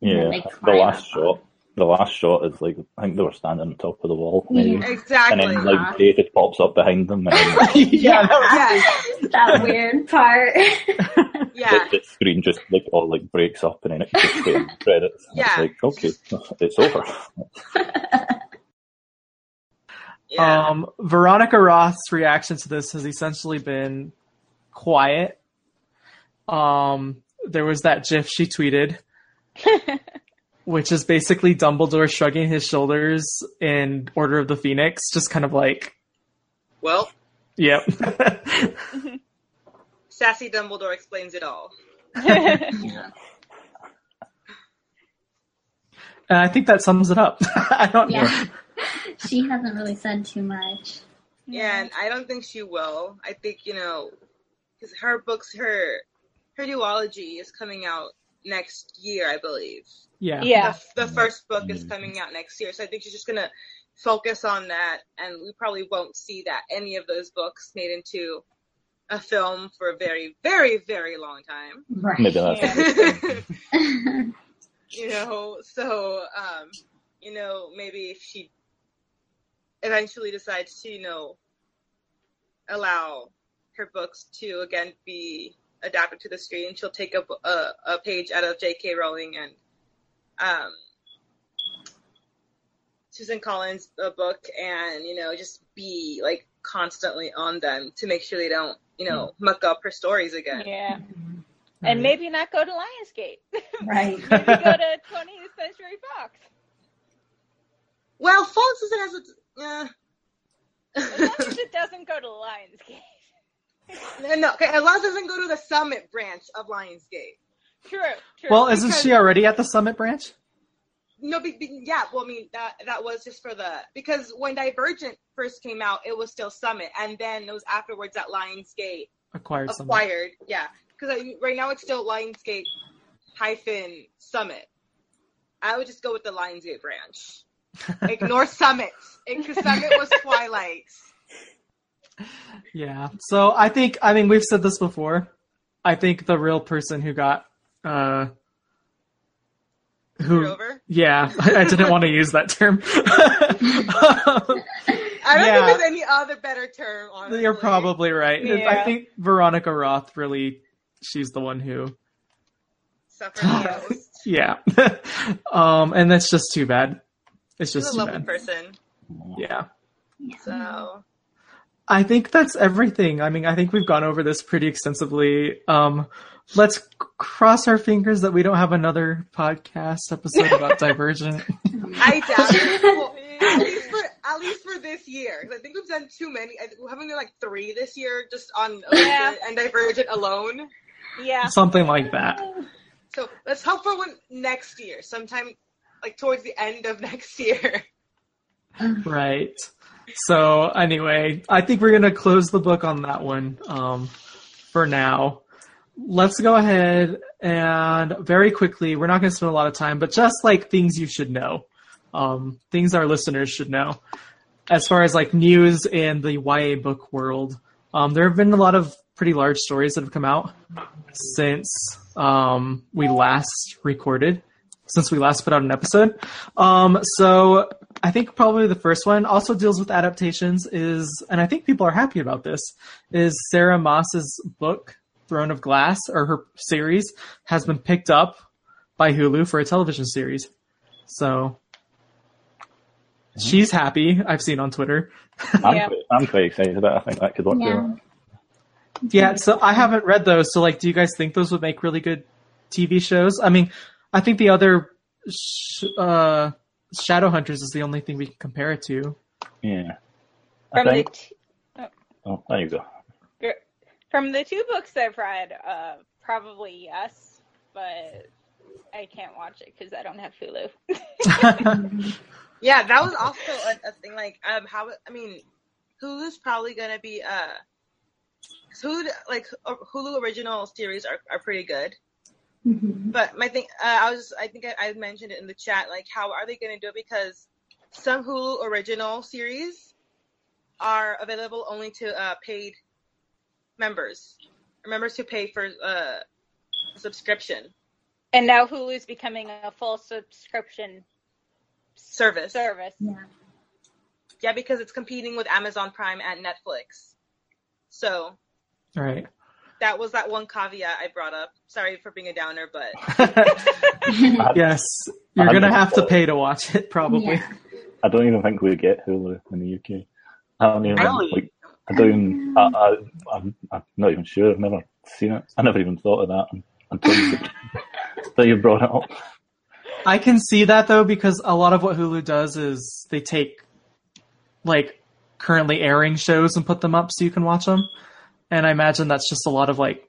Yeah, the climb last up. shot. The last shot is like I think they were standing on top of the wall, maybe. Exactly. and then like David pops up behind them, and yeah, that was- that weird part. Yeah. the, the screen just like all like breaks up, and then it just goes credits. Yeah. It's like okay, it's over. Yeah. Um, Veronica Roth's reaction to this has essentially been quiet. Um, there was that GIF she tweeted, which is basically Dumbledore shrugging his shoulders in Order of the Phoenix, just kind of like, well, yep. sassy Dumbledore explains it all. and I think that sums it up. I don't know. yeah. she hasn't really said too much. Yeah, and I don't think she will. I think you know, because her books, her her duology is coming out next year, I believe. Yeah. Yeah. The, the first book is coming out next year, so I think she's just gonna focus on that, and we probably won't see that any of those books made into a film for a very, very, very long time. Right. Maybe that's you know, so um, you know, maybe if she eventually decides to, you know, allow her books to again be adapted to the screen, she'll take a, a, a page out of J.K. Rowling and um, Suzanne Collins' uh, book, and you know, just be like constantly on them to make sure they don't, you know, muck up her stories again. Yeah. And maybe not go to Lionsgate. right. maybe go to 20th Century Fox. Well, Fox is- has a uh, As long as it doesn't go to Lionsgate. No, no, okay, as long as it doesn't go to the Summit branch of Lionsgate. True, true. Well, isn't Because- she already at the Summit branch? No, be, be- yeah, well, I mean, that that was just for the, because when Divergent first came out, it was still Summit, and then it was afterwards that Lionsgate Acquired Summit. acquired, yeah. Because right now it's still Lionsgate hyphen Summit. I would just go with the Lionsgate branch. Ignore Summit, because Summit was Twilight. Yeah. So I think I mean we've said this before. I think the real person who got uh who over? yeah, I, I didn't want to use that term. I don't Yeah. think there's any other better term, honestly. You're probably right. I think Veronica Roth really she's the one who Suffer the most. yeah. um and that's just too bad. It's She's just a too lovely bad. person. Yeah. So I think that's everything. I mean, I think we've gone over this pretty extensively. Um, let's cross our fingers that we don't have another podcast episode about Divergent. I doubt it. Well, at least for at least for this year. I think we've done too many. I think we haven't done like three this year, just on Yeah. and Divergent alone. yeah. Something like that. So let's hope for one next year, sometime like towards the end of next year. Right. So anyway, I think we're gonna close the book on that one um, for now. Let's go ahead and very quickly. We're not gonna spend a lot of time, but just like things you should know, um, things our listeners should know, as far as like news in the YA book world. Um, there have been a lot of pretty large stories that have come out since um, we last recorded since we last put out an episode. Um, so I think probably the first one also deals with adaptations is, and I think people are happy about this, is Sarah Maas's book, Throne of Glass, or her series, has been picked up by Hulu for a television series. So she's happy, I've seen on Twitter. I'm, Yeah. quite, I'm quite excited about. it. I think that could work. Yeah. well. Yeah, so I haven't read those. So, like, do you guys think those would make really good TV shows? I mean, I think the other sh- uh, Shadowhunters is the only thing we can compare it to. Yeah. I From the think. t- Oh, there you go. From the two books I've read, uh, probably yes, but I can't watch it because I don't have Hulu. Yeah, that was also a, a thing. Like, um, how I mean, Hulu's probably gonna be uh, 'cause Hulu like uh, Hulu original series are, are pretty good. Mhm. But my thing, uh, I was, I think I, I mentioned it in the chat. Like, how are they gonna do it? Because some Hulu original series are available only to uh, paid members, or members who pay for uh, subscription and now Hulu is becoming a full subscription service. service. Yeah. Yeah, because it's competing with Amazon Prime and Netflix. So Right. that was that one caveat I brought up. Sorry for being a downer, but yes, you're I gonna have to pay to watch it probably. Yeah. I don't even think we get Hulu in the UK. I don't even Really? like. I don't. I, I, I'm, I'm not even sure. I've never seen it. I never even thought of that until you, until you brought it up. I can see that though because a lot of what Hulu does is they take like currently airing shows and put them up so you can watch them. And I imagine that's just a lot of like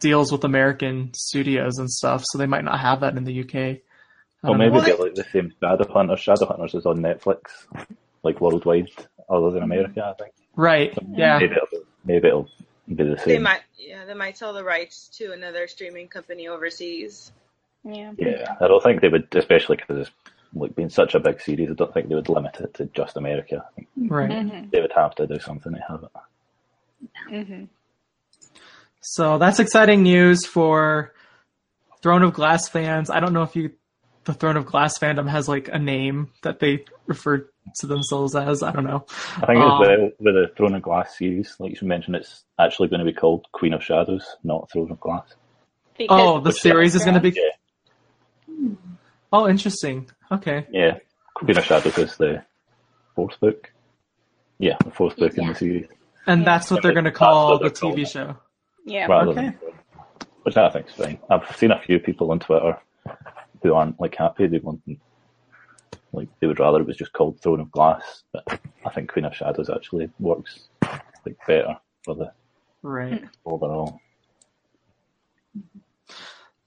deals with American studios and stuff, so they might not have that in the UK. Or maybe know. Well, get like the same Shadowhunters. Shadowhunters is on Netflix, like worldwide, other than America. I think. Right. Yeah. Maybe it'll, maybe it'll be the same. they might, yeah, they might sell the rights to another streaming company overseas. Yeah. Yeah, I don't think they would, especially because it's like being such a big series. I don't think they would limit it to just America. Right. Mm-hmm. they would have to do something to have it. Mm-hmm. So that's exciting news for Throne of Glass fans. I don't know if you the Throne of Glass fandom has like a name that they refer to themselves as. I don't know. I think Um, it's with, with the Throne of Glass series, like you mentioned, it's actually going to be called Queen of Shadows, not Throne of Glass. Oh, the series is going to be. Yeah, Oh, interesting. Okay. yeah. Queen of Shadows is the fourth book. Yeah, the fourth book in the series, And that's what they're going to call the they're calling TV it. show. Yeah. rather Okay. than which I think is fine. I've seen a few people on Twitter who aren't like happy. They want like they would rather it was just called Throne of Glass, but I think Queen of Shadows actually works like better for the Right. overall.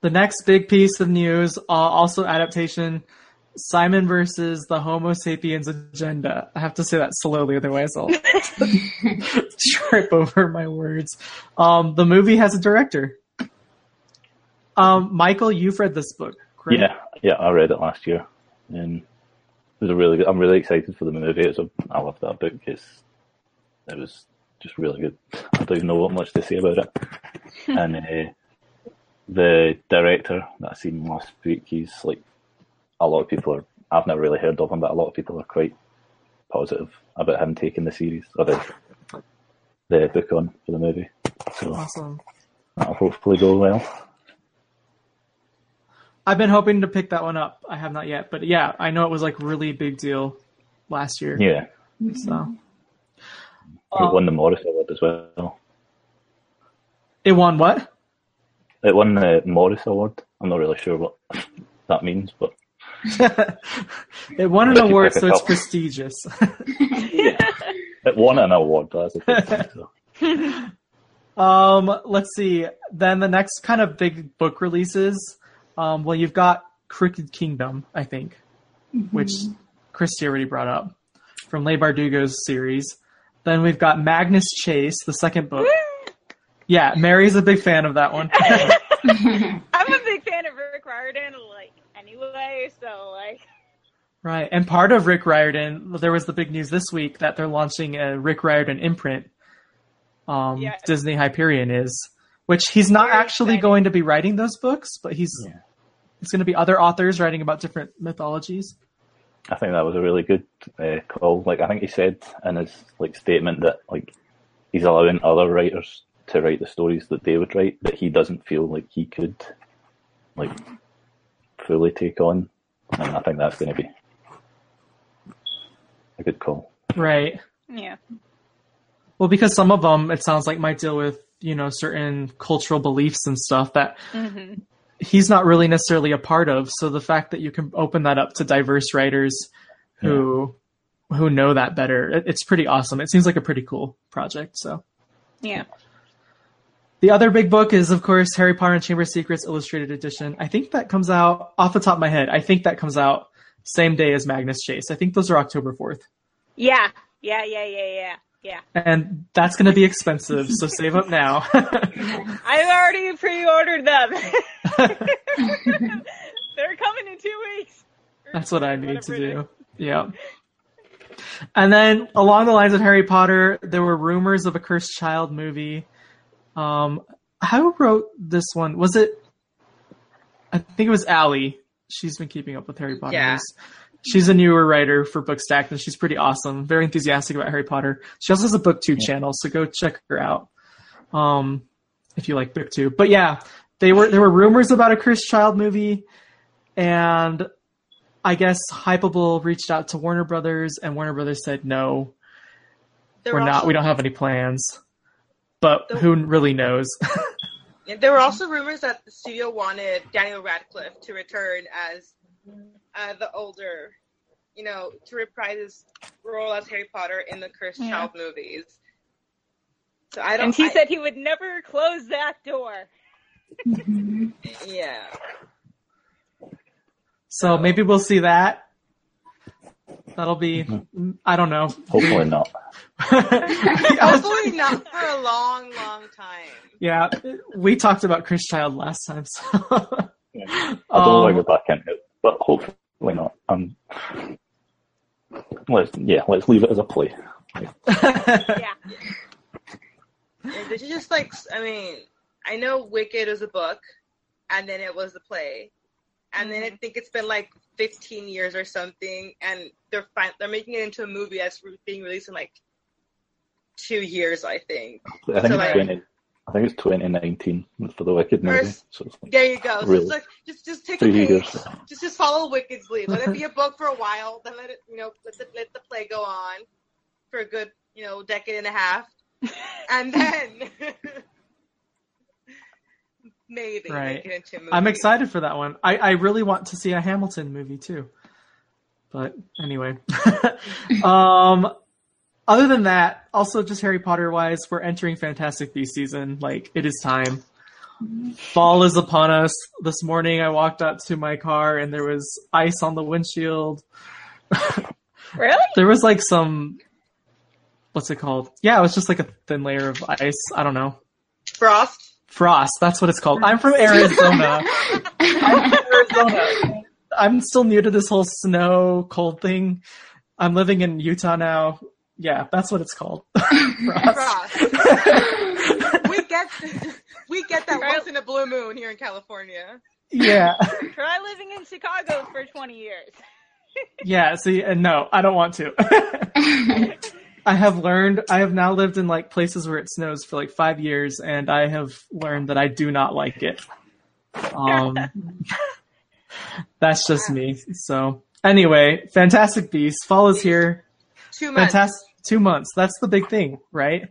The next big piece of news, uh, also adaptation, Simon versus the Homo sapiens agenda. I have to say that slowly, otherwise I'll trip over my words. Um, the movie has a director. Um, Michael, you've read this book, correct? Yeah, yeah, I read it last year, and it was a really good. I'm really excited for the movie. It's a, I love that book. It's it was just really good. I don't even know what much to say about it. and uh, the director that I seen last week, he's like a lot of people are. I've never really heard of him, but a lot of people are quite positive about him taking the series or the the book on for the movie. So Awesome. that'll hopefully go well. I've been hoping to pick that one up. I have not yet, but yeah, I know it was like really big deal last year. Yeah, So it won the Morris Award as well. it won what? It won the Morris Award. I'm not really sure what that means, but it won an award, so it's up. prestigious. it won an award. That's a good thing. So. Um, let's see. Then the next kind of big book releases. Um, well, you've got Crooked Kingdom, I think, which Christy already brought up from Leigh Bardugo's series. Then we've got Magnus Chase, the second book. Yeah, Mary's a big fan of that one. I'm a big fan of Rick Riordan, like anyway. So like, right, and part of Rick Riordan, there was the big news this week that they're launching a Rick Riordan imprint. Um, Yes. Disney Hyperion is, which he's not Very actually exciting. going to be writing those books, but he's Yeah. it's going to be other authors writing about different mythologies. I think that was a really good uh, call. Like I think he said in his like statement that like he's allowing other writers to write the stories that they would write that he doesn't feel like he could like fully take on, and I think that's going to be a good call. Right. yeah, Well, because some of them, it sounds like might deal with you know certain cultural beliefs and stuff that hmm he's not really necessarily a part of. So the fact that you can open that up to diverse writers who who know that better, it, it's pretty awesome. It seems like a pretty cool project. So yeah. the other big book is, of course, Harry Potter and Chamber of Secrets Illustrated Edition. I think that comes out off the top of my head. I think that comes out same day as Magnus Chase. I think those are October 4th. Yeah, yeah, yeah, yeah, yeah, yeah. And that's going to be expensive, so save up now. I've already pre-ordered them. They're coming in two weeks. That's what I need to do. Yeah. And then along the lines of Harry Potter, there were rumors of a Cursed Child movie. Um, who wrote this one? Was it? I think it was Allie. She's been keeping up with Harry Potter. Yeah. News. She's a newer writer for Bookstack, and she's pretty awesome. Very enthusiastic about Harry Potter. She also has a BookTube channel, so go check her out. Um, if you like BookTube. But yeah, they were there were rumors about a Cursed Child movie, and I guess Hypable reached out to Warner Brothers, and Warner Brothers said no, There we're were not. also- We don't have any plans. But The- who really knows? There were also rumors that the studio wanted Daniel Radcliffe to return as uh, the older, you know, to reprise his role as Harry Potter in the Cursed Yeah. Child movies. So I don't. And he I- said he would never close that door. yeah. so maybe we'll see that. That'll be. I don't know. Hopefully not. Hopefully not for a long, long time. yeah, we talked about Cursed Child last time, so. Yeah. I don't want Um, to go back into it, but hopefully not. Um, let's yeah, let's leave it as a play. Yeah. And This is just like, I mean, I know Wicked was a book, and then it was a play, and then I think it's been like 15 years or something, and they're fin- they're making it into a movie that's re- being released in like two years, I think. I think So, it's like- twenty. I think it's 2019 for the Wicked movie. First- So like, There you go. Really? it's like just just take Three a page, years. just just follow Wicked's lead. Let it be a book for a while, then let it you know let the let the play go on for a good you know decade and a half, and then maybe Right. make it into a movie. I'm excited for that one. I, I really want to see a Hamilton movie too. But anyway. um other than that, also just Harry Potter wise, we're entering Fantastic Beast season. Like it is time. Fall is upon us. This morning I walked out to my car and there was ice on the windshield. Really? There was like some what's it called? Yeah, it was just like a thin layer of ice. I don't know. Frost. Frost, that's what it's called. I'm from Arizona. I'm from Arizona. I'm still new to this whole snow cold thing. I'm living in Utah now. Yeah, that's what it's called. Frost. Frost. we get we get that once in a blue moon here in California. Yeah. Try living in Chicago for 20 years. Yeah, see, and no, I don't want to. I have learned, I have now lived in like places where it snows for like five years, and I have learned that I do not like it. Um, that's just me. So, anyway, Fantastic Beasts, fall is here. Two months. Fantastic, two months. That's the big thing, right?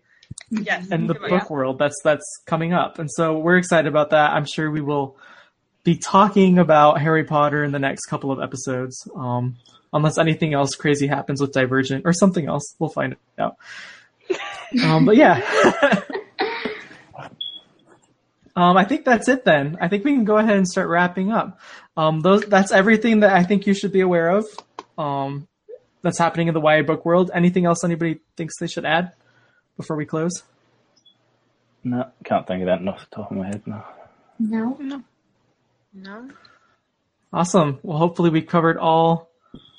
Yes. in the book months. world that's that's coming up and so we're excited about that i'm sure we will be talking about harry potter in the next couple of episodes um unless anything else crazy happens with divergent or something else we'll find out um but yeah um i think that's it then i think we can go ahead and start wrapping up um those that's everything that i think you should be aware of um that's happening in the YA book world anything else anybody thinks they should add before we close No, can't think of that off the top of my head now. No. No. Awesome. Well, hopefully we covered all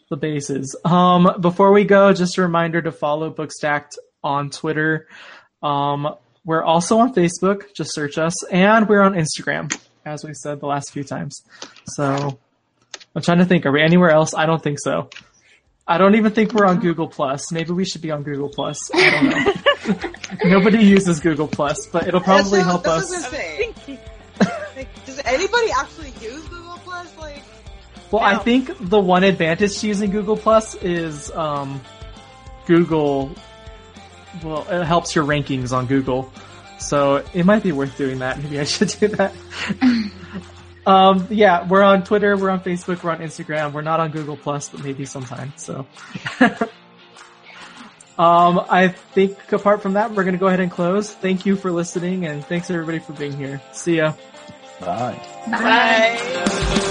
the bases. Um, before we go, just a reminder to follow Bookstacked on Twitter. Um, we're also on Facebook. Just search us, and we're on Instagram, as we said the last few times. So I'm trying to think. Are we anywhere else? I don't think so. I don't even think we're on Google Plus. Maybe we should be on Google Plus. I don't know. Nobody uses Google Plus, but it'll probably That's help what- us. that's what I was gonna say. Like, does anybody actually use Google Plus? Like, Well, I No. think the one advantage to using Google Plus is um, Google. Well, it helps your rankings on Google, so it might be worth doing that. Maybe I should do that. um, yeah, we're on Twitter, we're on Facebook, we're on Instagram. We're not on Google Plus, but maybe sometime. So, Um, I think apart from that, we're gonna go ahead and close. Thank you for listening, and thanks everybody for being here. See ya. Bye. Bye. Bye.